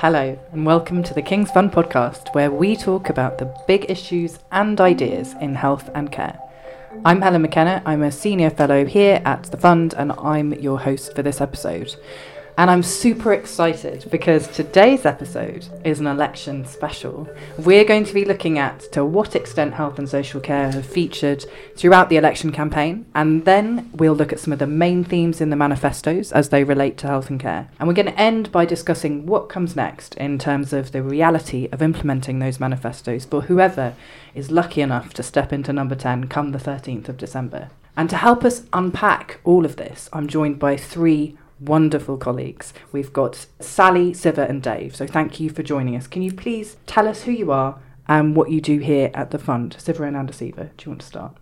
Hello, and welcome to the King's Fund podcast, where we talk about the big issues and ideas in health and care. I'm Helen McKenna, I'm a senior fellow here at the Fund, and I'm your host for this episode. And I'm super excited because today's episode is an election special. We're going to be looking at to what extent health and social care have featured throughout the election campaign, and then we'll look at some of the main themes in the manifestos as they relate to health and care. And we're going to end by discussing what comes next in terms of the reality of implementing those manifestos for whoever is lucky enough to step into number 10 come the 13th of December. And to help us unpack all of this, I'm joined by three wonderful colleagues. We've got Sally, Siva, and Dave. So thank you for joining us. Can you please tell us who you are and what you do here at the fund? Siva Anandaciva, do you want to start?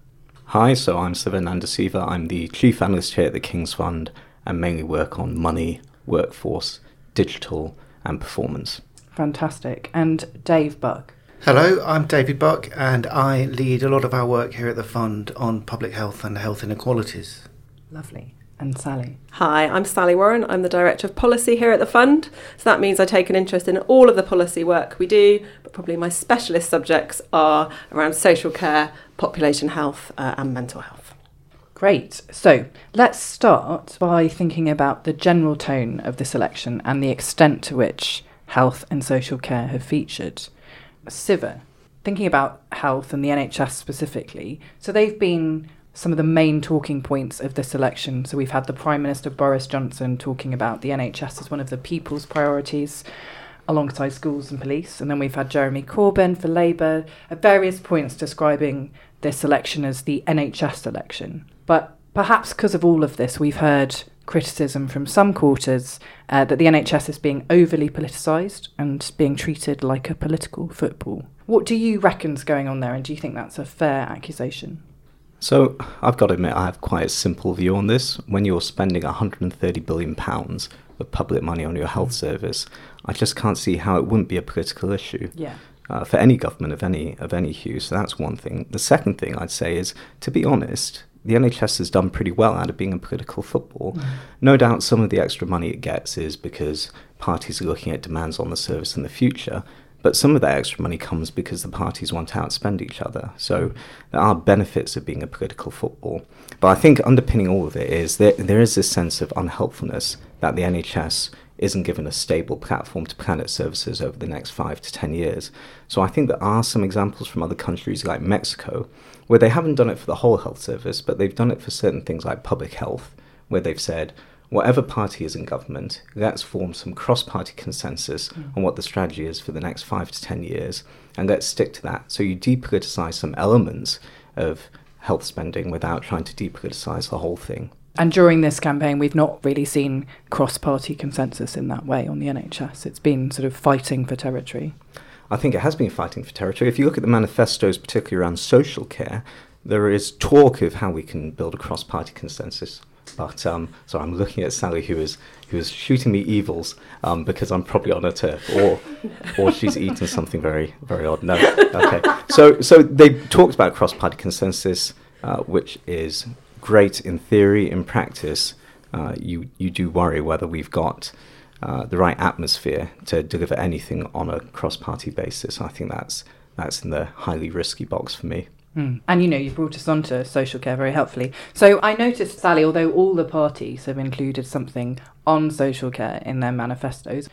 Hi, so I'm Siva Anandaciva. I'm the Chief Analyst here at the King's Fund and mainly work on money, workforce, digital, and performance. Fantastic. And Dave Buck. Hello, I'm David Buck, and I lead a lot of our work here at the Fund on public health and health inequalities. Lovely and Sally. Hi, I'm Sally Warren. I'm the Director of Policy here at the Fund. So that means I take an interest in all of the policy work we do, but probably my specialist subjects are around social care, population health, uh, and mental health. Great. So let's start by thinking about the general tone of this election and the extent to which health and social care have featured. Siva, thinking about health and the NHS specifically, so they've been some of the main talking points of this election. So we've had the Prime Minister Boris Johnson talking about the NHS as one of the people's priorities alongside schools and police. And then we've had Jeremy Corbyn for Labour at various points describing this election as the NHS election. But perhaps because of all of this, we've heard criticism from some quarters uh, that the NHS is being overly politicised and being treated like a political football. What do you reckon's going on there, and do you think that's a fair accusation? So I've got to admit, I have quite a simple view on this. When you're spending 130 billion pounds of public money on your health service, I just can't see how it wouldn't be a political issue. Yeah. Uh, for any government of any of any hue. So that's one thing. The second thing I'd say is, to be honest, the NHS has done pretty well out of being a political football. Mm. No doubt some of the extra money it gets is because parties are looking at demands on the service in the future. But some of that extra money comes because the parties want to outspend each other. So there are benefits of being a political football. But I think underpinning all of it is that there is this sense of unhelpfulness that the NHS isn't given a stable platform to plan its services over the next five to ten years. So I think there are some examples from other countries like Mexico where they haven't done it for the whole health service, but they've done it for certain things like public health, where they've said, whatever party is in government, let's form some cross party consensus mm. on what the strategy is for the next five to ten years, and let's stick to that. So you depoliticize some elements of health spending without trying to depoliticize the whole thing. And during this campaign, we've not really seen cross party consensus in that way on the NHS. It's been sort of fighting for territory. I think it has been fighting for territory. If you look at the manifestos, particularly around social care, there is talk of how we can build a cross party consensus. But um, so I'm looking at Sally, who is who is shooting me evils um, because I'm probably on a turf, or or she's eaten something very very odd. No, okay. So so they talked about cross-party consensus, uh, which is great in theory. In practice, uh, you you do worry whether we've got uh, the right atmosphere to deliver anything on a cross-party basis. I think that's that's in the highly risky box for me. Mm. And you know, you've brought us onto social care very helpfully. So I noticed, Sally, although all the parties have included something on social care in their manifestos,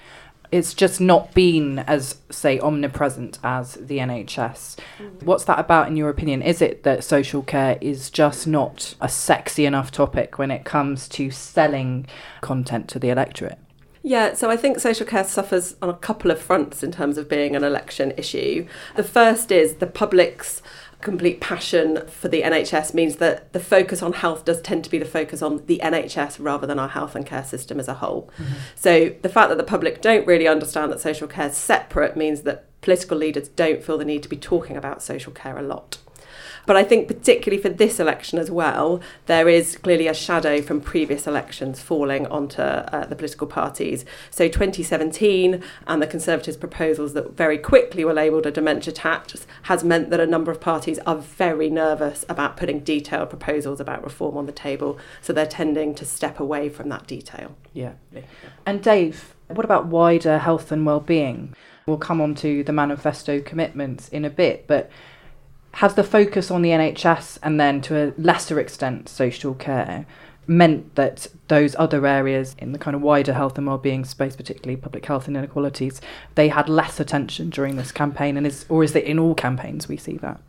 it's just not been as, say, omnipresent as the NHS. Mm. What's that about, in your opinion? Is it that social care is just not a sexy enough topic when it comes to selling content to the electorate? Yeah, so I think social care suffers on a couple of fronts in terms of being an election issue. The first is the public's complete passion for the NHS means that the focus on health does tend to be the focus on the NHS rather than our health and care system as a whole. Mm-hmm. So the fact that the public don't really understand that social care is separate means that political leaders don't feel the need to be talking about social care a lot. But I think, particularly for this election as well, there is clearly a shadow from previous elections falling onto uh, the political parties. So 2017 and the Conservatives' proposals that very quickly were labelled a dementia tax has meant that a number of parties are very nervous about putting detailed proposals about reform on the table. So they're tending to step away from that detail. Yeah. And Dave, What about wider health and well-being? We'll come on to the manifesto commitments in a bit, but has the focus on the NHS and then to a lesser extent social care meant that those other areas in the kind of wider health and well-being space particularly public health and inequalities they had less attention during this campaign and is or is it in all campaigns we see that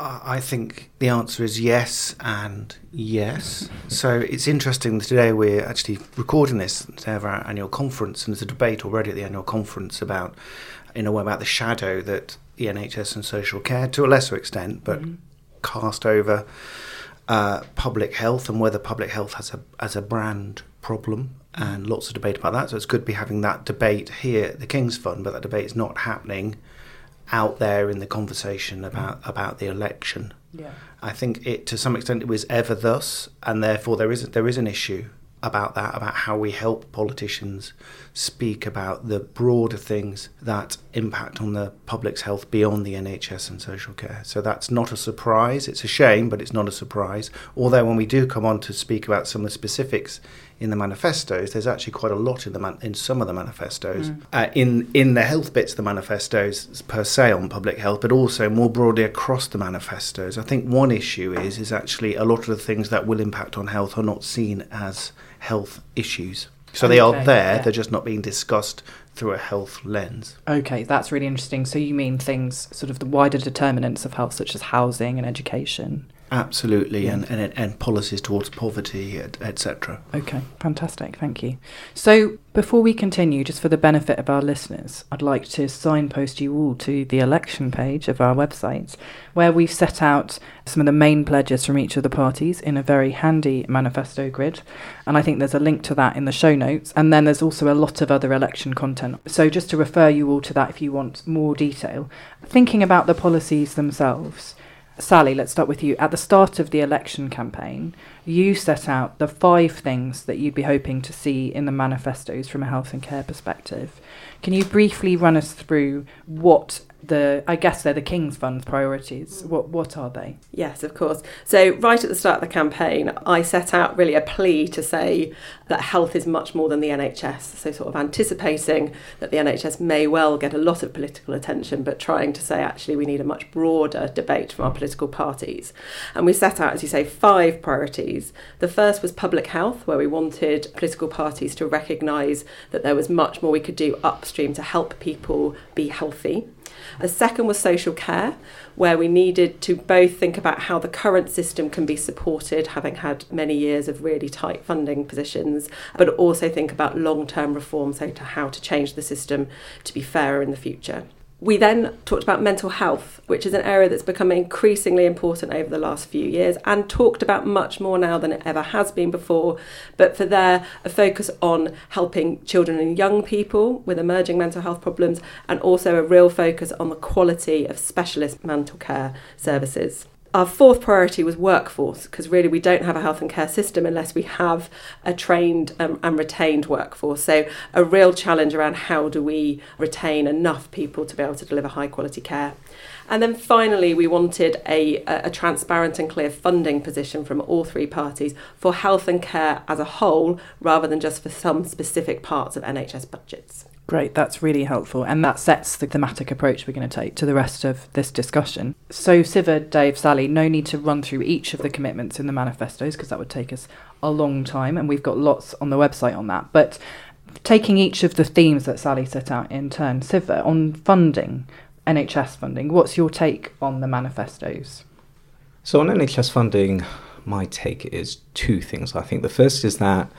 I think the answer is yes and yes. So it's interesting that today we're actually recording this to have our annual conference, and there's a debate already at the annual conference about, in a way, about the shadow that the NHS and social care, to a lesser extent, but mm-hmm. cast over uh, public health and whether public health has a as a brand problem, and lots of debate about that. So it's good to be having that debate here at the King's Fund, but that debate is not happening out there in the conversation about about the election. Yeah. I think it to some extent it was ever thus, and therefore there is there is an issue about that, about how we help politicians speak about the broader things that impact on the public's health beyond the NHS and social care. So that's not a surprise. It's a shame, but it's not a surprise. Although when we do come on to speak about some of the specifics in the manifestos, there's actually quite a lot in the man- in some of the manifestos, mm. uh, in in the health bits of the manifestos per se on public health, but also more broadly across the manifestos. I think one issue is is actually a lot of the things that will impact on health are not seen as health issues. So okay, they are there, yeah. they're just not being discussed through a health lens. Okay, that's really interesting. So you mean things, sort of the wider determinants of health, such as housing and education? Absolutely, yeah. and, and, and policies towards poverty, etc. Okay, fantastic, thank you. So, before we continue, just for the benefit of our listeners, I'd like to signpost you all to the election page of our website, where we've set out some of the main pledges from each of the parties in a very handy manifesto grid. And I think there's a link to that in the show notes. And then there's also a lot of other election content. So, just to refer you all to that if you want more detail, thinking about the policies themselves. Sally, let's start with you. At the start of the election campaign, you set out the five things that you'd be hoping to see in the manifestos from a health and care perspective. Can you briefly run us through what the I guess they're the King's Fund priorities. What what are they? Yes, of course. So right at the start of the campaign, I set out really a plea to say that health is much more than the NHS. So sort of anticipating that the NHS may well get a lot of political attention, but trying to say actually we need a much broader debate from our political parties. And we set out, as you say, five priorities. The first was public health, where we wanted political parties to recognise that there was much more we could do upstream to help people be healthy. The second was social care, where we needed to both think about how the current system can be supported, having had many years of really tight funding positions, but also think about long term reform, so to how to change the system to be fairer in the future. We then talked about mental health, which is an area that's become increasingly important over the last few years and talked about much more now than it ever has been before. But for there, a focus on helping children and young people with emerging mental health problems and also a real focus on the quality of specialist mental care services. Our fourth priority was workforce, because really we don't have a health and care system unless we have a trained um, and retained workforce. So, a real challenge around how do we retain enough people to be able to deliver high quality care. And then finally, we wanted a, a transparent and clear funding position from all three parties for health and care as a whole, rather than just for some specific parts of NHS budgets. Great, that's really helpful. And that sets the thematic approach we're going to take to the rest of this discussion. So, Siva, Dave, Sally, no need to run through each of the commitments in the manifestos because that would take us a long time, and we've got lots on the website on that. But taking each of the themes that Sally set out in turn, Siva, on funding, NHS funding, what's your take on the manifestos? So, on NHS funding, my take is two things. I think the first is that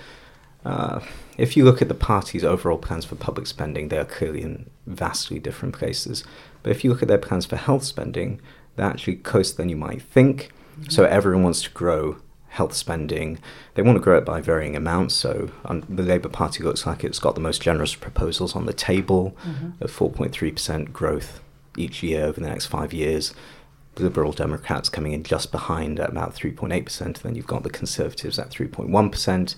uh, if you look at the party's overall plans for public spending, they are clearly in vastly different places. But if you look at their plans for health spending, they're actually closer than you might think. Mm-hmm. So everyone wants to grow health spending. They want to grow it by varying amounts. So um, the Labour Party looks like it's got the most generous proposals on the table mm-hmm. of 4.3% growth each year over the next five years. The Liberal Democrats coming in just behind at about 3.8%. Then you've got the Conservatives at 3.1%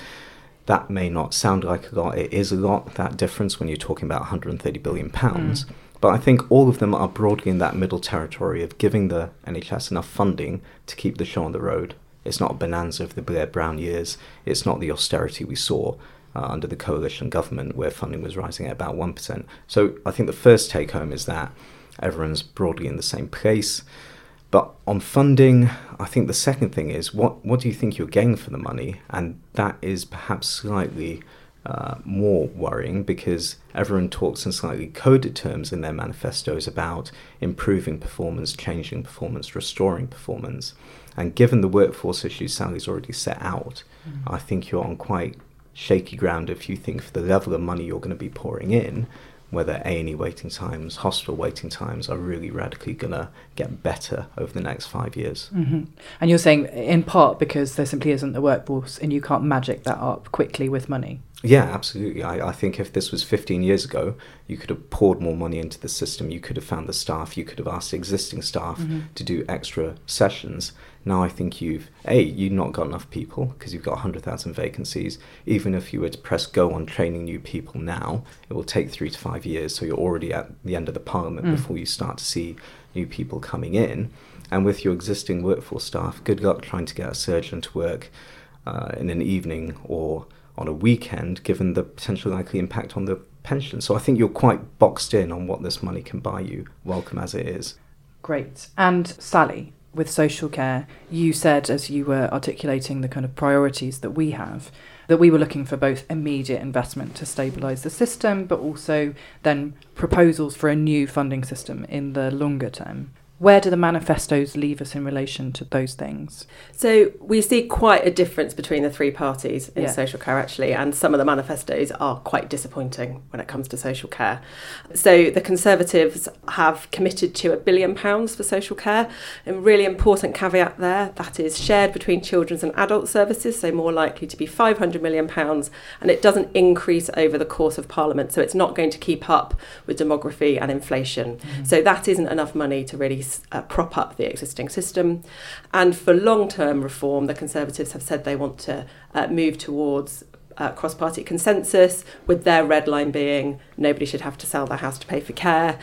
that may not sound like a lot. It is a lot, that difference, when you're talking about 130 billion pounds. Mm. But I think all of them are broadly in that middle territory of giving the NHS enough funding to keep the show on the road. It's not a bonanza of the Blair Brown years. It's not the austerity we saw. uh, under the coalition government, where funding was rising at about 1%. So I think the first take home is that everyone's broadly in the same place. But on funding, I think the second thing is what, what do you think you're getting for the money? And that is perhaps slightly uh, more worrying because everyone talks in slightly coded terms in their manifestos about improving performance, changing performance, restoring performance. And given the workforce issues Sally's already set out, mm. I think you're on quite shaky ground if you think for the level of money you're going to be pouring in, whether A&E waiting times, hospital waiting times are really radically going to get better over the next five years. Mm-hmm. And you're saying in part because there simply isn't the workforce and you can't magic that up quickly with money? Yeah, absolutely. I, I think if this was 15 years ago, you could have poured more money into the system. You could have found the staff. You could have asked existing staff mm-hmm. to do extra sessions. Now I think you've a you've not got enough people because you've got 100,000 vacancies. Even if you were to press go on training new people now, it will take three to five years. So you're already at the end of the parliament mm. before you start to see new people coming in. And with your existing workforce staff, good luck trying to get a surgeon to work uh, in an evening or on a weekend, given the potential likely impact on the pension. So I think you're quite boxed in on what this money can buy you, welcome as it is. Great. And Sally, with social care, you said as you were articulating the kind of priorities that we have, that we were looking for both immediate investment to stabilise the system, but also then proposals for a new funding system in the longer term. Where do the manifestos leave us in relation to those things? So we see quite a difference between the three parties in yeah. social care, actually, and some of the manifestos are quite disappointing when it comes to social care. So the Conservatives have committed to a billion pounds for social care. A really important caveat there that is shared between children's and adult services, so more likely to be 500 million pounds, and it doesn't increase over the course of Parliament, so it's not going to keep up with demography and inflation. Mm-hmm. So that isn't enough money to really uh, prop up the existing system. And for long term reform, the Conservatives have said they want to uh, move towards uh, cross party consensus, with their red line being nobody should have to sell their house to pay for care.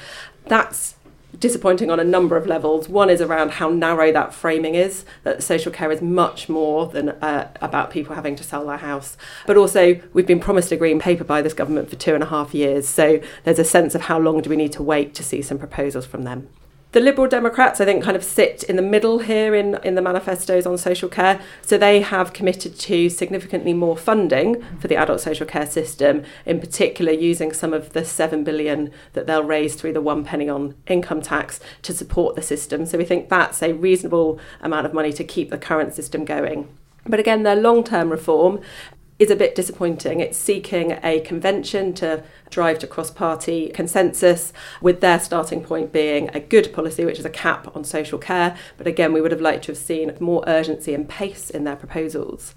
That's disappointing on a number of levels. One is around how narrow that framing is, that social care is much more than uh, about people having to sell their house. But also, we've been promised a green paper by this government for two and a half years, so there's a sense of how long do we need to wait to see some proposals from them. The Liberal Democrats, I think, kind of sit in the middle here in, in the manifestos on social care. So they have committed to significantly more funding for the adult social care system, in particular using some of the 7 billion that they'll raise through the one penny on income tax to support the system. So we think that's a reasonable amount of money to keep the current system going. But again, their long term reform is a bit disappointing. It's seeking a convention to drive to cross party consensus, with their starting point being a good policy, which is a cap on social care. But again, we would have liked to have seen more urgency and pace in their proposals.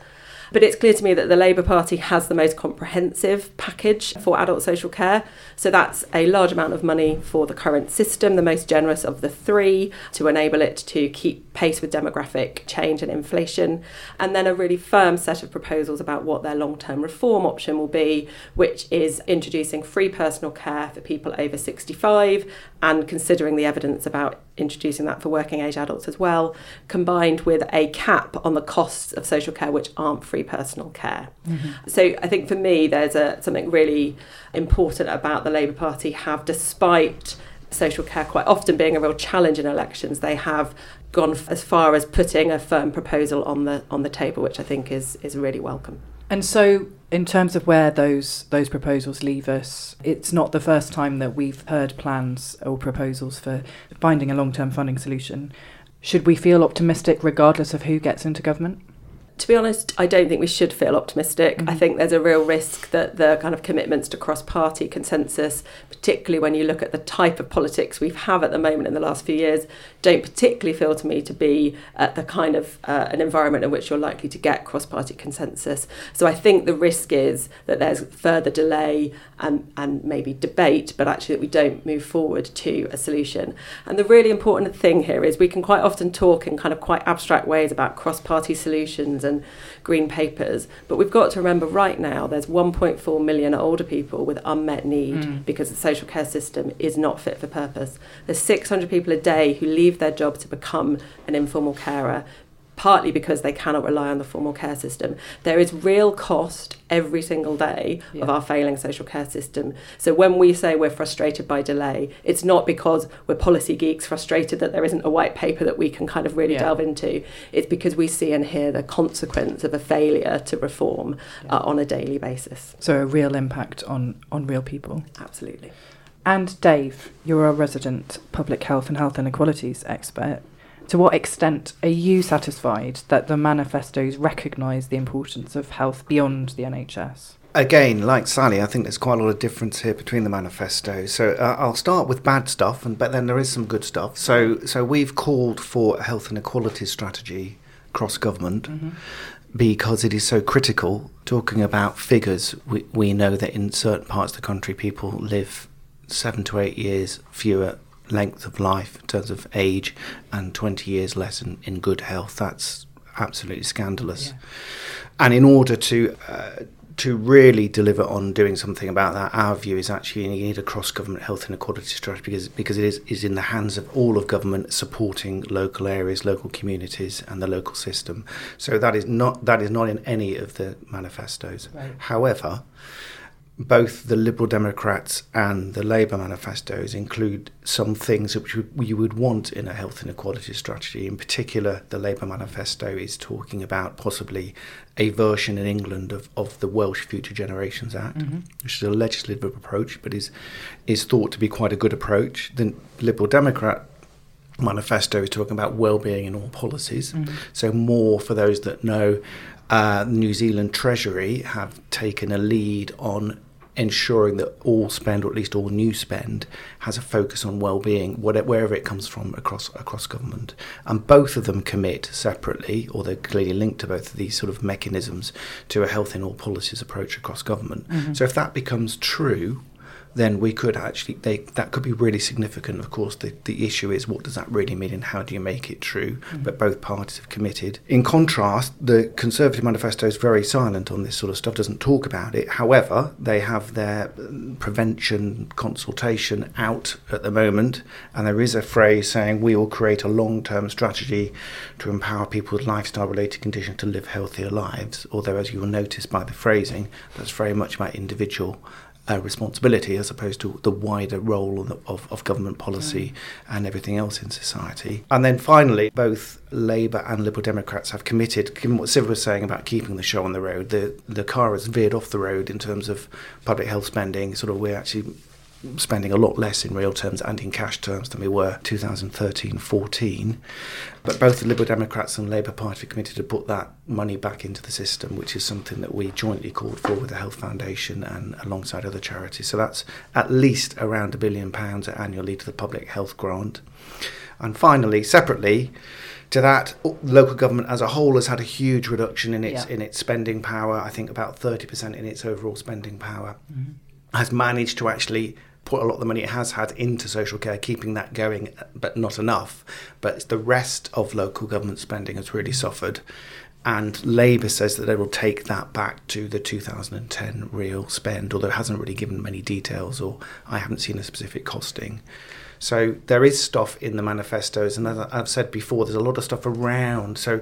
But it's clear to me that the Labour Party has the most comprehensive package for adult social care. So that's a large amount of money for the current system, the most generous of the three, to enable it to keep pace with demographic change and inflation. And then a really firm set of proposals about what their long term reform option will be, which is introducing free personal care for people over 65 and considering the evidence about introducing that for working age adults as well, combined with a cap on the costs of social care which aren't free personal care. Mm-hmm. So I think for me, there's a, something really important about the Labour Party have, despite social care quite often being a real challenge in elections, they have gone as far as putting a firm proposal on the on the table, which I think is is really welcome. And so, in terms of where those those proposals leave us, it's not the first time that we've heard plans or proposals for finding a long term funding solution. Should we feel optimistic regardless of who gets into government? to be honest, I don't think we should feel optimistic. Mm-hmm. I think there's a real risk that the kind of commitments to cross party consensus, particularly when you look at the type of politics we have have at the moment in the last few years, don't particularly feel to me to be at the kind of uh, an environment in which you're likely to get cross party consensus. So I think the risk is that there's further delay and, and maybe debate, but actually that we don't move forward to a solution. And the really important thing here is we can quite often talk in kind of quite abstract ways about cross party solutions and green papers, but we've got to remember right now there's 1.4 million older people with unmet need mm. because the social care system is not fit for purpose. There's 600 people a day who leave their job to become an informal carer partly because they cannot rely on the formal care system. There is real cost every single day Yeah. of our failing social care system. So when we say we're frustrated by delay, it's not because we're policy geeks frustrated that there isn't a white paper that we can kind of really Yeah. delve into. It's because we see and hear the consequence of a failure to reform uh, on a daily basis. So a real impact on, on real people. Absolutely. And Dave, you're a resident public health and health inequalities expert. To what extent are you satisfied that the manifestos recognise the importance of health beyond the NHS? Again, like Sally, I think there's quite a lot of difference here between the manifestos. So uh, I'll start with bad stuff, and but then there is some good stuff. So so we've called for a health inequalities strategy across government because it is so critical. Talking about figures, we, we know that in certain parts of the country, people live seven to eight years fewer length of life in terms of age and 20 years less in, in good health. That's absolutely scandalous. Yeah. And in order to uh, to really deliver on doing something about that, our view is actually you need a cross government health inequality strategy because because it is, is in the hands of all of government supporting local areas, local communities, and the local system. So that is not that is not in any of the manifestos. Right. However, both the Liberal Democrats and the Labour manifestos include some things which you would want in a health inequality strategy. In particular, the Labour manifesto is talking about possibly a version in England of, of the Welsh Future Generations Act, which is a legislative approach, but is is thought to be quite a good approach. The Liberal Democrat manifesto is talking about well-being in all policies. So more for those that know, uh, New Zealand Treasury have taken a lead on ensuring that all spend, or at least all new spend, has a focus on well-being, whatever, wherever it comes from across across government. And both of them commit separately, or they're clearly linked to both of these sort of mechanisms, to a health in all policies approach across government. Mm-hmm. So if that becomes true, then we could actually they that could be really significant. Of course, the, the issue is what does that really mean and how do you make it true? But both parties have committed. In contrast, the Conservative manifesto is very silent on this sort of stuff, doesn't talk about it. However, they have their um, prevention consultation out at the moment, and there is a phrase saying we will create a long term strategy to empower people with lifestyle related conditions to live healthier lives. Although, as you will notice by the phrasing, that's very much about individual uh, responsibility as opposed to the wider role of, of, of government policy and everything else in society. And then finally, both Labour and Liberal Democrats have committed, given what Siv was saying about keeping the show on the road, the, the car has veered off the road in terms of public health spending. Sort of, we're actually spending a lot less in real terms and in cash terms than we were 2013-14 but both the Liberal Democrats and Labour Party committed to put that money back into the system which is something that we jointly called for with the Health Foundation and alongside other charities so that's at least around a billion pounds annually to the public health grant and finally separately to that, local government as a whole has had a huge reduction in its Yeah. in its spending power. I think about thirty percent in its overall spending power. Mm-hmm. Has managed to actually put a lot of the money it has had into social care, keeping that going, but not enough. But the rest of local government spending has really suffered. And Labour says that they will take that back to the 2010 real spend, although it hasn't really given many details, or I haven't seen a specific costing. So there is stuff in the manifestos, and as I've said before, there's a lot of stuff around. So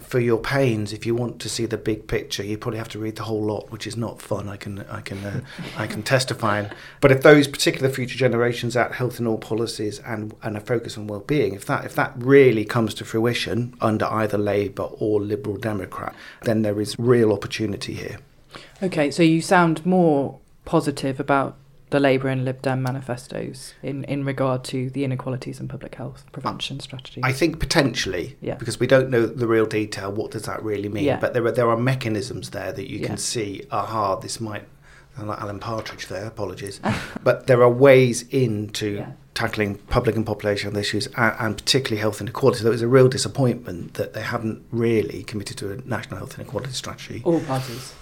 for your pains, if you want to see the big picture, you probably have to read the whole lot, which is not fun. I can I can uh, I can testify. But if those particular future generations at health and all policies, and and a focus on well-being, if that if that really comes to fruition under either Labour or Liberal Democrat, then there is real opportunity here. Okay, so you sound more positive about the Labour and Lib Dem manifestos in, in regard to the inequalities and public health prevention strategy. I think potentially, Yeah. because we don't know the real detail. What does that really mean? Yeah. But there are there are mechanisms there that you Yeah. can see. Aha, this might. I'm like Alan Partridge there. Apologies, but there are ways into Yeah. tackling public and population health issues, and, and particularly health inequality. There was a real disappointment that they haven't really committed to a national health inequality strategy. All parties.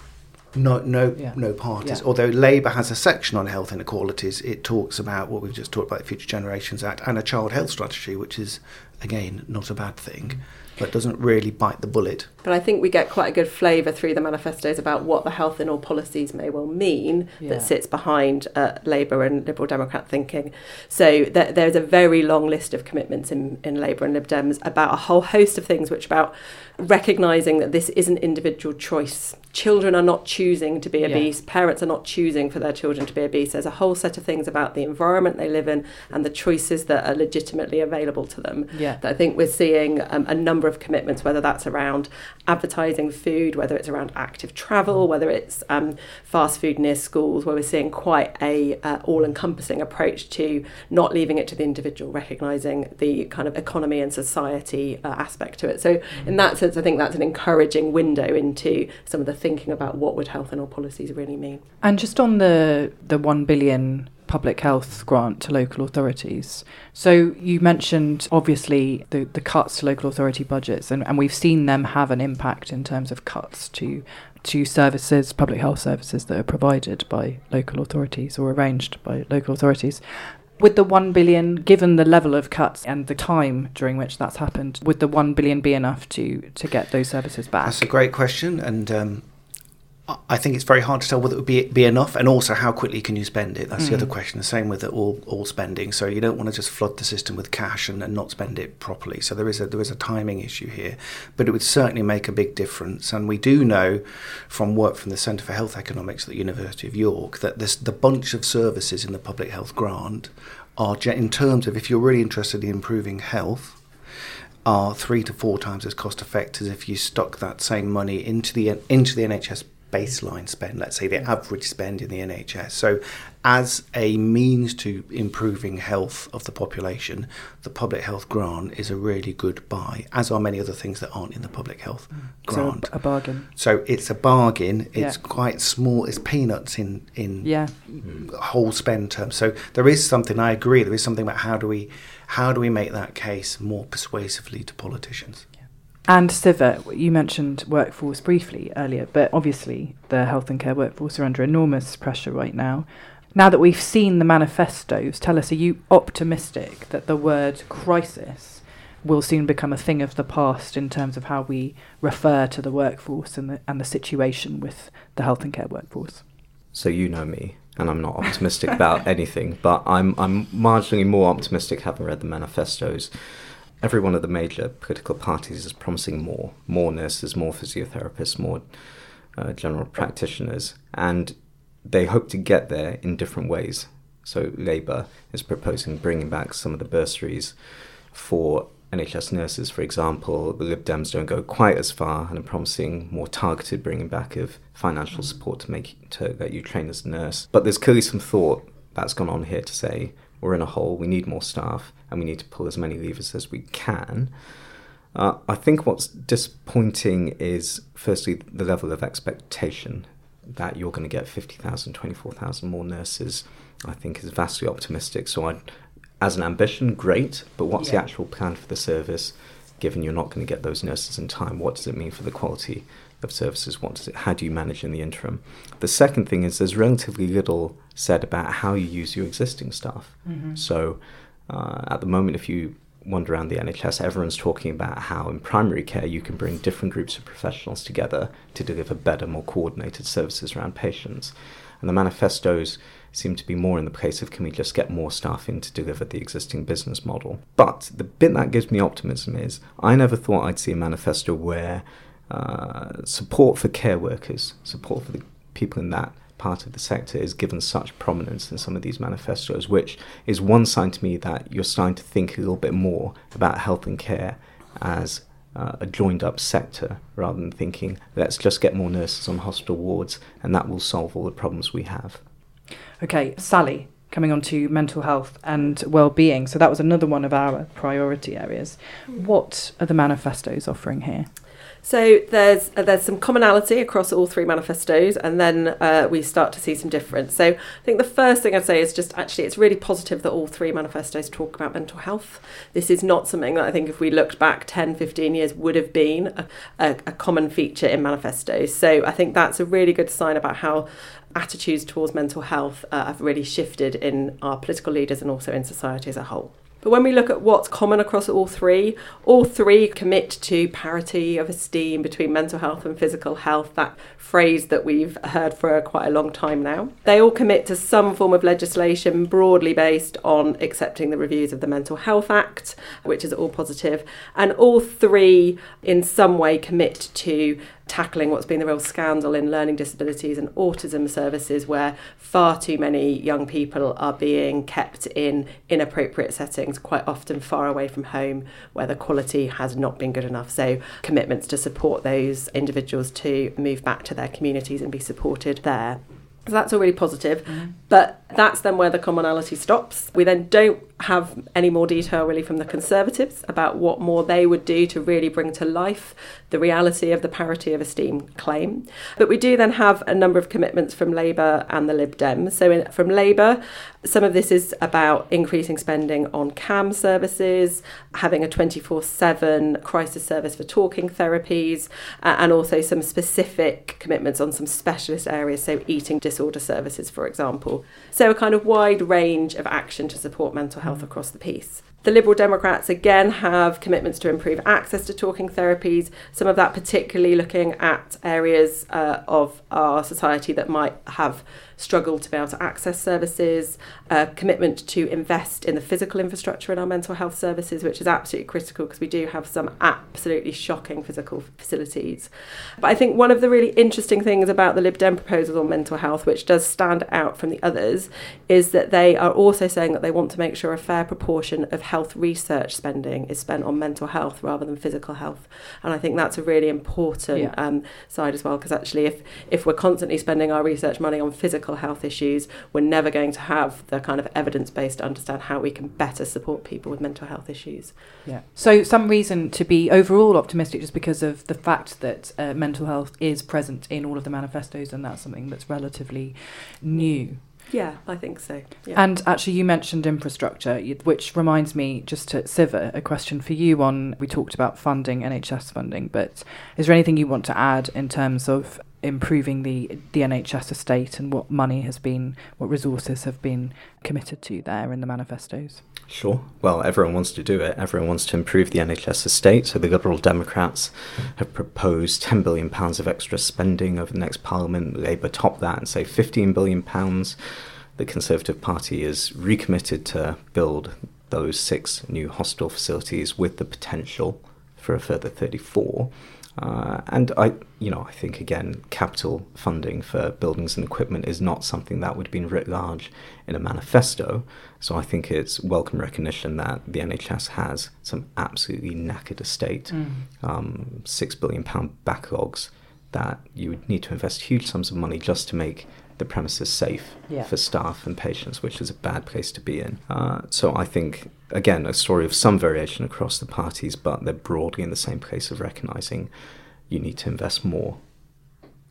No, no, Yeah. no parties. Yeah. Although Labour has a section on health inequalities, it talks about what we've just talked about, the Future Generations Act, and a child health strategy, which is again not a bad thing, but doesn't really bite the bullet. But I think we get quite a good flavour through the manifestos about what the health in all policies may well mean Yeah. that sits behind uh, Labour and Liberal Democrat thinking. So th- there's a very long list of commitments in, in Labour and Lib Dems about a whole host of things, which about recognising that this is an individual choice. Children are not choosing to be Yeah. obese, parents are not choosing for their children to be obese. There's a whole set of things about the environment they live in and the choices that are legitimately available to them Yeah. that I think we're seeing um, a number of commitments, whether that's around advertising food, whether it's around active travel, whether it's um, fast food near schools, where we're seeing quite a uh, all-encompassing approach to not leaving it to the individual, recognising the kind of economy and society uh, aspect to it. So in that sense, I think that's an encouraging window into some of the thinking about what would health and all policies really mean. And just on the the one billion public health grant to local authorities. So you mentioned obviously the, the cuts to local authority budgets and, and we've seen them have an impact in terms of cuts to to services, public health services that are provided by local authorities or arranged by local authorities. Would the 1 billion, given the level of cuts and the time during which that's happened, would the 1 billion be enough to, to get those services back? That's a great question, and um, I- think it's very hard to tell whether it would be, be enough, and also how quickly can you spend it. That's the other mm. question. The same with all all spending. So you don't want to just flood the system with cash and, and not spend it properly. So there is a there is a timing issue here, but it would certainly make a big difference. And we do know from work from the Centre for Health Economics at the University of York that this the bunch of services in the public health grant are in terms of if you're really interested in improving health are three to four times as cost effective as if you stuck that same money into the into the NHS baseline spend, let's say the average spend in the NHS. So as a means to improving health of the population, the public health grant is a really good buy, as are many other things that aren't in the public health mm. So grant. a, a bargain. So it's a bargain. It's Yeah. quite small. It's peanuts in in Yeah. whole spend terms. So there is something. I agree. There is something about how do we how do we make that case more persuasively to politicians. And Siva, you mentioned workforce briefly earlier, but obviously the health and care workforce are under enormous pressure right now. Now that we've seen the manifestos, tell us, are you optimistic that the word crisis will soon become a thing of the past in terms of how we refer to the workforce and the, and the situation with the health and care workforce? So you know me, and I'm not optimistic about anything, but I'm I'm marginally more optimistic having read the manifestos. Every one of the major political parties is promising more, more nurses, more physiotherapists, more uh, general practitioners, and they hope to get there in different ways. So Labour is proposing bringing back some of the bursaries for NHS nurses, for example. The Lib Dems don't go quite as far and are promising more targeted bringing back of financial support to make to let you train as a nurse. But there's clearly some thought that's gone on here to say we're in a hole, we need more staff, and we need to pull as many levers as we can. Uh, I think what's disappointing is, firstly, the level of expectation that you're going to get 50,000, 24,000 more nurses, I think is vastly optimistic. So, I, as an ambition, great, but what's the actual plan for the service? Given you're not going to get those nurses in time, what does it mean for the quality of services? What does it? How do you manage in the interim? The second thing is there's relatively little said about how you use your existing staff. So, uh, at the moment, if you wander around the NHS, everyone's talking about how in primary care you can bring different groups of professionals together to deliver better, more coordinated services around patients. And the manifestos seem to be more in the place of can we just get more staff in to deliver the existing business model. But the bit that gives me optimism is I never thought I'd see a manifesto where uh, support for care workers, support for the people in that part of the sector is given such prominence in some of these manifestos, which is one sign to me that you're starting to think a little bit more about health and care as uh, a joined up sector rather than thinking let's just get more nurses on hospital wards and that will solve all the problems we have. Okay, Sally, coming on to mental health and well-being. So that was another one of our priority areas. What are the manifestos offering here? So there's uh, there's some commonality across all three manifestos, and then uh, we start to see some difference. So I think the first thing I'd say is just actually it's really positive that all three manifestos talk about mental health. This is not something that I think if we looked back 10, 15 years would have been a, a, a common feature in manifestos. So I think that's a really good sign about how attitudes towards mental health uh, have really shifted in our political leaders and also in society as a whole. But when we look at what's common across all three, all three commit to parity of esteem between mental health and physical health, that phrase that we've heard for quite a long time now. They all commit to some form of legislation broadly based on accepting the reviews of the Mental Health Act, which is all positive. And all three, in some way, commit to tackling what's been the real scandal in learning disabilities and autism services, where far too many young people are being kept in inappropriate settings, quite often far away from home, where the quality has not been good enough. So, commitments to support those individuals to move back to their communities and be supported there. So that's all really positive. Mm-hmm. But that's then where the commonality stops. We then don't have any more detail really from the Conservatives about what more they would do to really bring to life the reality of the parity of esteem claim. But we do then have a number of commitments from Labour and the Lib Dems. So in, from Labour, some of this is about increasing spending on CAMHS services, having a 24 7 crisis service for talking therapies, uh, and also some specific commitments on some specialist areas, so eating disorder services, for example. So, a kind of wide range of action to support mental health across the piece. The Liberal Democrats again have commitments to improve access to talking therapies, some of that particularly looking at areas uh, of our society that might have struggle to be able to access services, a commitment to invest in the physical infrastructure in our mental health services, which is absolutely critical because we do have some absolutely shocking physical facilities. But I think one of the really interesting things about the Lib Dem proposals on mental health, which does stand out from the others, is that they are also saying that they want to make sure a fair proportion of health research spending is spent on mental health rather than physical health. And I think that's a really important yeah. um, side as well, because actually, if, if we're constantly spending our research money on physical physical health issues, we're never going to have the kind of evidence base to understand how we can better support people with mental health issues. Yeah. So, some reason to be overall optimistic just because of the fact that uh, mental health is present in all of the manifestos, and that's something that's relatively new. Yeah, I think so. Yeah. And actually, you mentioned infrastructure, which reminds me just to Siva, a question for you on we talked about funding, NHS funding, but is there anything you want to add in terms of improving the the NHS estate and what money has been, what resources have been committed to there in the manifestos? Sure. Well, everyone wants to do it. Everyone wants to improve the NHS estate. So the Liberal Democrats have proposed £10 billion of extra spending over the next Parliament. Labour top that and say £15 billion. The Conservative Party is recommitted to build those six new hospital facilities with the potential for a further 34. Uh, and I, you know, I think again, capital funding for buildings and equipment is not something that would have been writ large in a manifesto. So I think it's welcome recognition that the NHS has some absolutely knackered estate, mm. um, six billion pound backlogs that you would need to invest huge sums of money just to make the premises safe yeah. for staff and patients, which is a bad place to be in. Uh, so I think, again, a story of some variation across the parties, but they're broadly in the same place of recognizing you need to invest more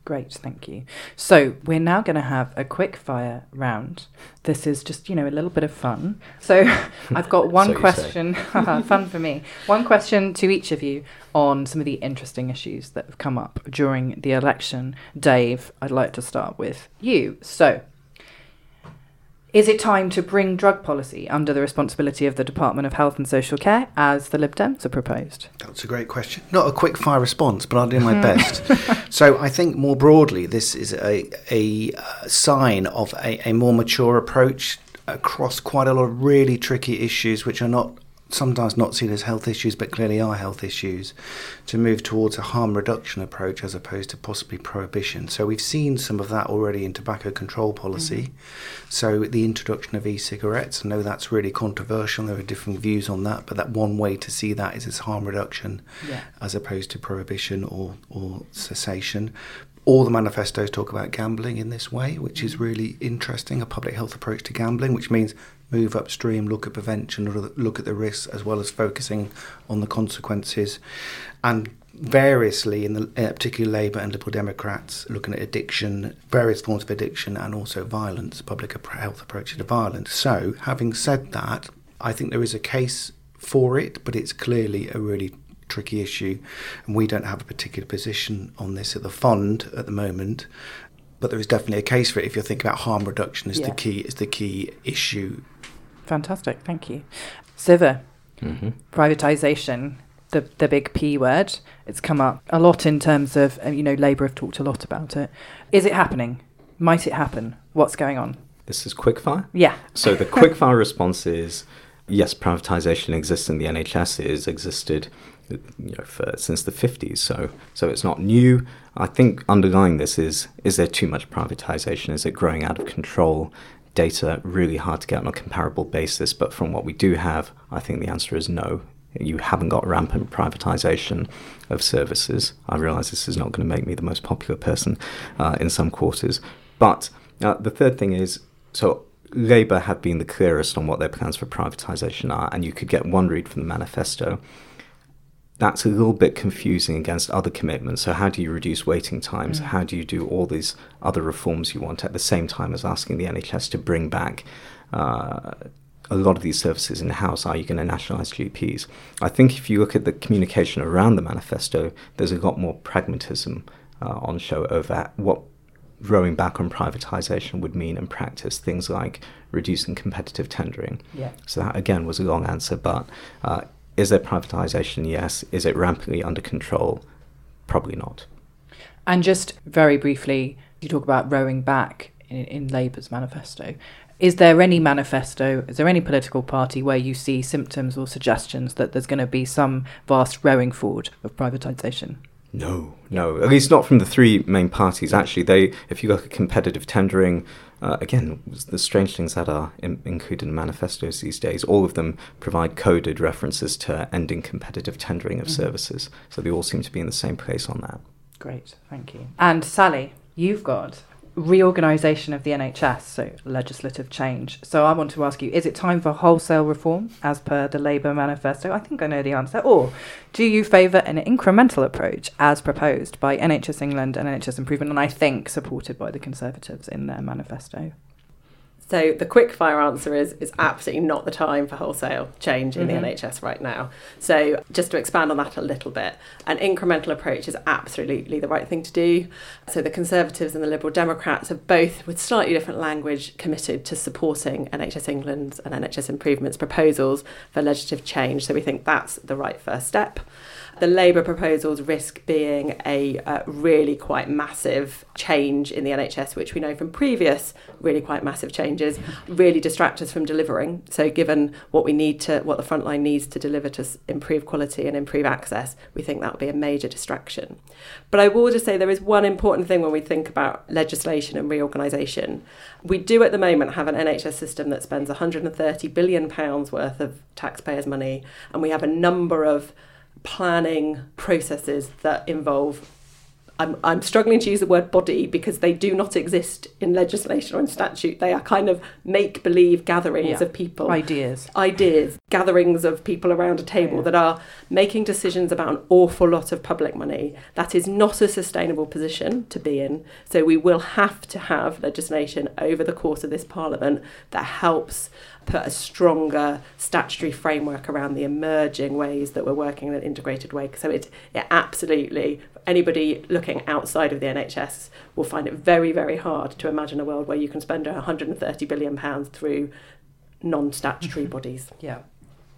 Great, thank you. So we're now going to have a quick fire round. This is just, you know, a little bit of fun. So I've got one so question, fun for me, one question to each of you on some of the interesting issues that have come up during the election. Dave, I'd like to start with you. So is it time to bring drug policy under the responsibility of the Department of Health and Social Care, as the Lib Dems have proposed? That's a great question. Not a quick fire response, but I'll do my best. so I think more broadly, this is a, a uh, sign of a, a more mature approach across quite a lot of really tricky issues, which are not sometimes not seen as health issues, but clearly are health issues, to move towards a harm reduction approach as opposed to possibly prohibition. So we've seen some of that already in tobacco control policy. Mm-hmm. So the introduction of e-cigarettes, I know that's really controversial. There are different views on that, but that one way to see that is as harm reduction yeah. as opposed to prohibition or, or cessation all the manifestos talk about gambling in this way, which is mm-hmm. really interesting a public health approach to gambling, which means move upstream, look at prevention, look at the risks, as well as focusing on the consequences. And variously in the uh, particularly Labour and Liberal Democrats looking at addiction, various forms of addiction, and also violence, public health approach to violence. So, having said that, I think there is a case for it, but it's clearly a really tricky issue, and we don't have a particular position on this at the fund at the moment. But there is definitely a case for it if you're thinking about harm reduction is Yeah. the key is the key issue. Fantastic, thank you. Siva, hmm privatisation, the the big P word. It's come up a lot in terms of uh, you know Labour have talked a lot about it. Is it happening? Might it happen? What's going on? This is quickfire. Yeah. So the quickfire response is yes, privatisation exists in the NHS. It has existed you know, for, since the 50s, so so it's not new. I think underlying this is is there too much privatisation? Is it growing out of control? Data really hard to get on a comparable basis, but from what we do have, I think the answer is no. You haven't got rampant privatisation of services. I realise this is not going to make me the most popular person uh, in some quarters, but uh, the third thing is so Labour have been the clearest on what their plans for privatisation are, and you could get one read from the manifesto. That's a little bit confusing against other commitments. So, how do you reduce waiting times? Mm. How do you do all these other reforms you want at the same time as asking the NHS to bring back uh, a lot of these services in the house? Are you going to nationalise GPs? I think if you look at the communication around the manifesto, there's a lot more pragmatism uh, on show over what rowing back on privatisation would mean in practice. Things like reducing competitive tendering. Yeah. So that again was a long answer, but uh, is there privatisation? Yes. Is it rampantly under control? Probably not. And just very briefly, you talk about rowing back in, in Labour's manifesto. Is there any manifesto, is there any political party where you see symptoms or suggestions that there's going to be some vast rowing forward of privatisation? No, no. At least not from the three main parties. Actually, they, if you look at competitive tendering, uh, again, the strange things that are in, included in manifestos these days, all of them provide coded references to ending competitive tendering of Mhm. services. So they all seem to be in the same place on that. Great, thank you. And Sally, you've got reorganisation of the NHS, so legislative change. So I want to ask you, is it time for wholesale reform as per the Labour manifesto? I think I know the answer. Or do you favour an incremental approach as proposed by NHS England and NHS Improvement, and I think supported by the Conservatives in their manifesto? So the quick fire answer is is absolutely not the time for wholesale change in Mhm. the NHS right now. So just to expand on that a little bit, an incremental approach is absolutely the right thing to do. So the Conservatives and the Liberal Democrats have both, with slightly different language, committed to supporting NHS England's and NHS Improvement's proposals for legislative change. So we think that's the right first step. The Labour proposals risk being a uh, really quite massive change in the NHS, which we know from previous really quite massive changes, really distract us from delivering. So, given what we need to, what the frontline needs to deliver to improve quality and improve access, we think that would be a major distraction. But I will just say there is one important thing when we think about legislation and reorganisation. We do at the moment have an NHS system that spends 130 billion pounds worth of taxpayers' money, and we have a number of planning processes that involve I'm, I'm struggling to use the word body because they do not exist in legislation or in statute. They are kind of make believe gatherings Yeah. of people Ideas. ideas, gatherings of people around a table Yeah. that are making decisions about an awful lot of public money. That is not a sustainable position to be in. So we will have to have legislation over the course of this parliament that helps put a stronger statutory framework around the emerging ways that we're working in an integrated way. So it, it absolutely anybody looking outside of the NHS will find it very, very hard to imagine a world where you can spend 130 billion pounds through non-statutory mm-hmm. bodies. Yeah.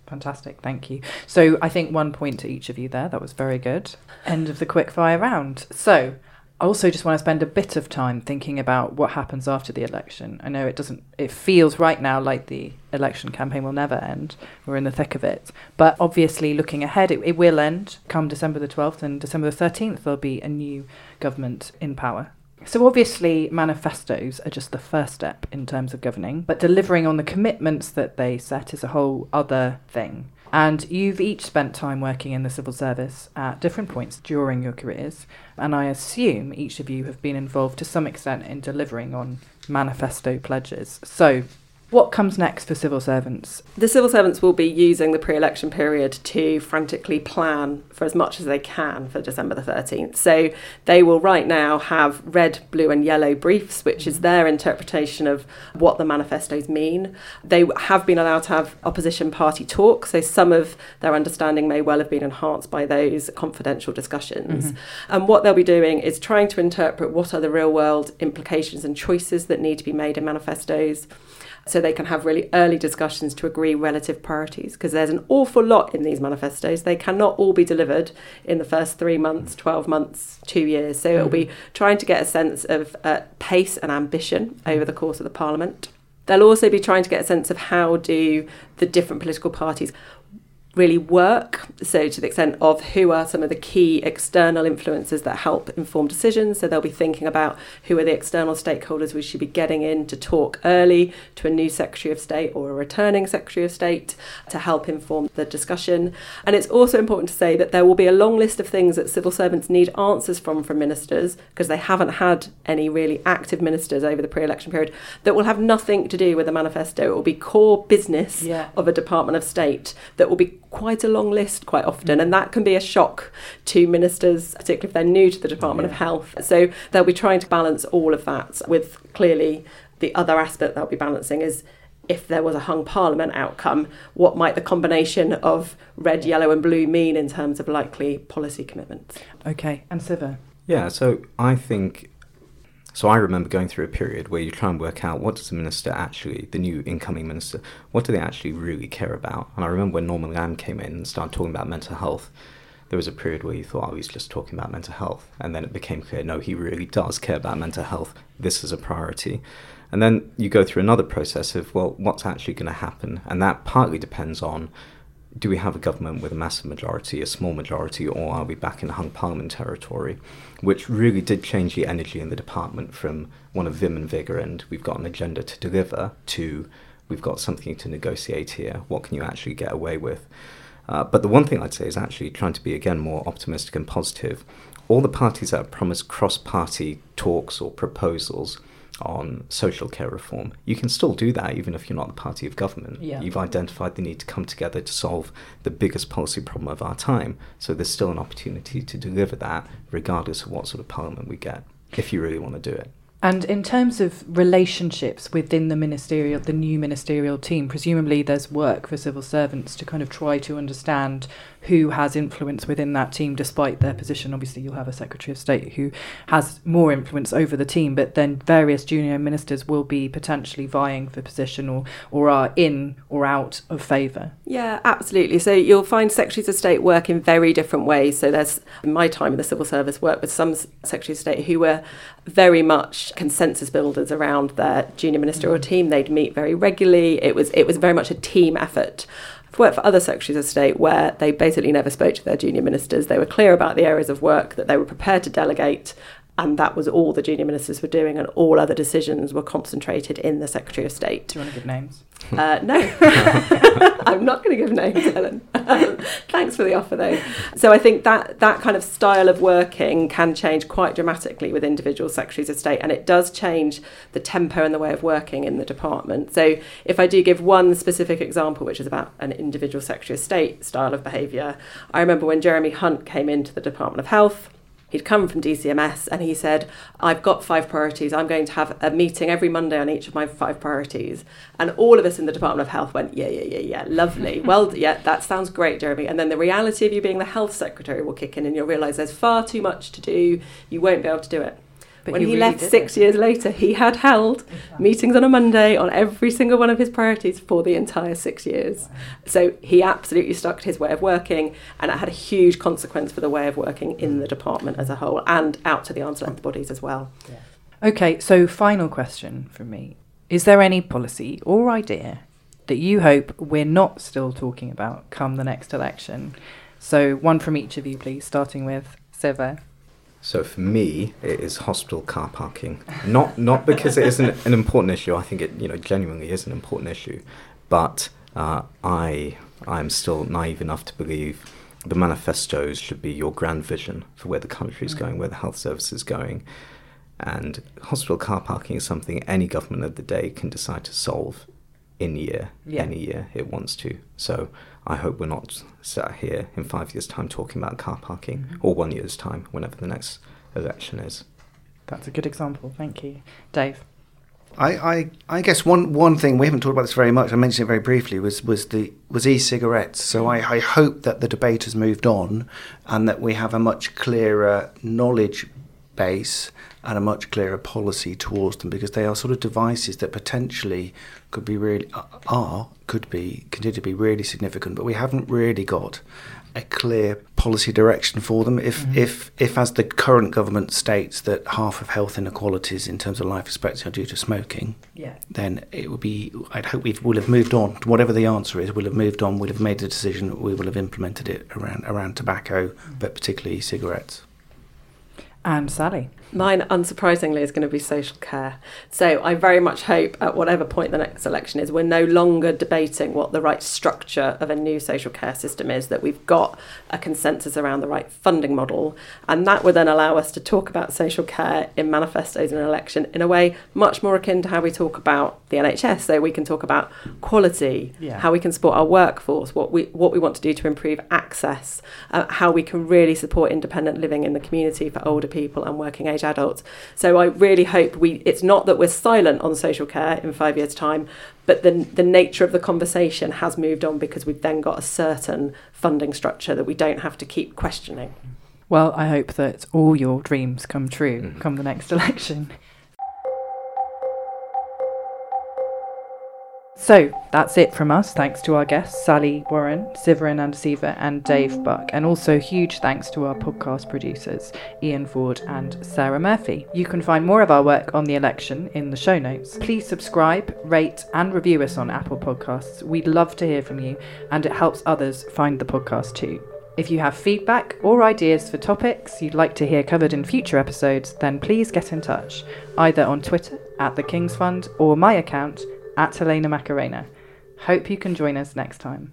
Fantastic, thank you. So I think one point to each of you there. That was very good. End of the quick fire round. So I also just want to spend a bit of time thinking about what happens after the election. I know it doesn't it feels right now like the election campaign will never end. We're in the thick of it. But obviously looking ahead it, it will end come December the 12th and December the 13th there'll be a new government in power. So obviously manifestos are just the first step in terms of governing, but delivering on the commitments that they set is a whole other thing. And you've each spent time working in the civil service at different points during your careers, and I assume each of you have been involved to some extent in delivering on manifesto pledges. So What comes next for civil servants? The civil servants will be using the pre election period to frantically plan for as much as they can for December the 13th. So they will right now have red, blue, and yellow briefs, which is their interpretation of what the manifestos mean. They have been allowed to have opposition party talk, so some of their understanding may well have been enhanced by those confidential discussions. Mm-hmm. And what they'll be doing is trying to interpret what are the real world implications and choices that need to be made in manifestos so they can have really early discussions to agree relative priorities because there's an awful lot in these manifestos. They cannot all be delivered in the first three months, 12 months, two years. So it'll be trying to get a sense of uh, pace and ambition over the course of the Parliament. They'll also be trying to get a sense of how do the different political parties really work. So, to the extent of who are some of the key external influences that help inform decisions. So, they'll be thinking about who are the external stakeholders we should be getting in to talk early to a new Secretary of State or a returning Secretary of State to help inform the discussion. And it's also important to say that there will be a long list of things that civil servants need answers from from ministers because they haven't had any really active ministers over the pre election period that will have nothing to do with the manifesto. It will be core business yeah. of a Department of State that will be quite a long list quite often, mm. and that can be a shock to ministers, particularly if they're new to the Department yeah. of Health. So they'll be trying to balance all of that with clearly the other aspect they'll be balancing is if there was a hung parliament outcome, what might the combination of red, yellow, and blue mean in terms of likely policy commitments? Okay, and Siva? Yeah, so I think so I remember going through a period where you try and work out what does the minister actually, the new incoming minister, what do they actually really care about? And I remember when Norman Lamb came in and started talking about mental health, there was a period where you thought, oh, he's just talking about mental health. And then it became clear, no, he really does care about mental health. This is a priority. And then you go through another process of, well, what's actually going to happen? And that partly depends on do we have a government with a massive majority, a small majority, or are we back in hung parliament territory? Which really did change the energy in the department from one of vim and vigour and we've got an agenda to deliver to we've got something to negotiate here. What can you actually get away with? Uh, but the one thing I'd say is actually trying to be again more optimistic and positive. All the parties that have promised cross party talks or proposals on social care reform. You can still do that even if you're not the party of government. Yeah. You've identified the need to come together to solve the biggest policy problem of our time. So there's still an opportunity to deliver that regardless of what sort of parliament we get, if you really want to do it. And in terms of relationships within the ministerial, the new ministerial team, presumably there's work for civil servants to kind of try to understand who has influence within that team despite their position. Obviously, you'll have a Secretary of State who has more influence over the team, but then various junior ministers will be potentially vying for position or, or are in or out of favour. Yeah, absolutely. So you'll find Secretaries of State work in very different ways. So there's, in my time in the civil service, work with some Secretaries of State who were very much consensus builders around their junior ministerial mm. team. They'd meet very regularly. It was it was very much a team effort. I've worked for other secretaries of state where they basically never spoke to their junior ministers. They were clear about the areas of work that they were prepared to delegate, and that was all the junior ministers were doing, and all other decisions were concentrated in the Secretary of State. Do you want to give names? Uh, no, I'm not going to give names, Helen. Thanks for the offer, though. So I think that that kind of style of working can change quite dramatically with individual secretaries of state, and it does change the tempo and the way of working in the department. So if I do give one specific example, which is about an individual secretary of state style of behaviour, I remember when Jeremy Hunt came into the Department of Health He'd come from DCMS and he said, I've got five priorities. I'm going to have a meeting every Monday on each of my five priorities. And all of us in the Department of Health went, Yeah, yeah, yeah, yeah, lovely. well, yeah, that sounds great, Jeremy. And then the reality of you being the health secretary will kick in and you'll realise there's far too much to do. You won't be able to do it. But when he, really left six it. years later, he had held exactly. meetings on a Monday on every single one of his priorities for the entire six years. So he absolutely stuck to his way of working, and it had a huge consequence for the way of working in mm. the department as a whole and out to the arm's length bodies as well. Yeah. Okay, so final question from me. Is there any policy or idea that you hope we're not still talking about come the next election? So, one from each of you, please, starting with Siva. So for me, it is hospital car parking. Not not because it isn't an important issue. I think it you know genuinely is an important issue, but uh, I I'm still naive enough to believe the manifestos should be your grand vision for where the country is mm. going, where the health service is going, and hospital car parking is something any government of the day can decide to solve in year, Yeah. any year it wants to. So I hope we're not sat here in five years' time talking about car parking Mhm. or one year's time, whenever the next election is. That's a good example. Thank you. Dave. I, I, I guess one, one thing we haven't talked about this very much. I mentioned it very briefly. Was was the was e-cigarettes. So I, I hope that the debate has moved on, and that we have a much clearer knowledge base and a much clearer policy towards them because they are sort of devices that potentially could be really are could be continue to be really significant. But we haven't really got a clear policy direction for them. If, Mhm. if, if, as the current government states, that half of health inequalities in terms of life expectancy are due to smoking, Yeah. then it would be. I'd hope we will have moved on. Whatever the answer is, we'll have moved on. We'll have made a decision. We will have implemented it around around tobacco, but particularly cigarettes. And Sally. Mine, unsurprisingly, is going to be social care. So I very much hope at whatever point the next election is, we're no longer debating what the right structure of a new social care system is, that we've got a consensus around the right funding model. And that would then allow us to talk about social care in manifestos in an election in a way much more akin to how we talk about the NHS. So we can talk about quality, Yeah. how we can support our workforce, what we, what we want to do to improve access, uh, how we can really support independent living in the community for older people and working age adults. So I really hope we it's not that we're silent on social care in 5 years time but the the nature of the conversation has moved on because we've then got a certain funding structure that we don't have to keep questioning. Well, I hope that all your dreams come true Mhm. come the next election. So that's it from us. Thanks to our guests, Sally Warren, Siva Anandaciva, and Dave Buck. And also huge thanks to our podcast producers, Ian Ford and Sarah Murphy. You can find more of our work on the election in the show notes. Please subscribe, rate, and review us on Apple Podcasts. We'd love to hear from you, and it helps others find the podcast too. If you have feedback or ideas for topics you'd like to hear covered in future episodes, then please get in touch, either on Twitter at the King's Fund or my account at Helen McKenna. Hope you can join us next time.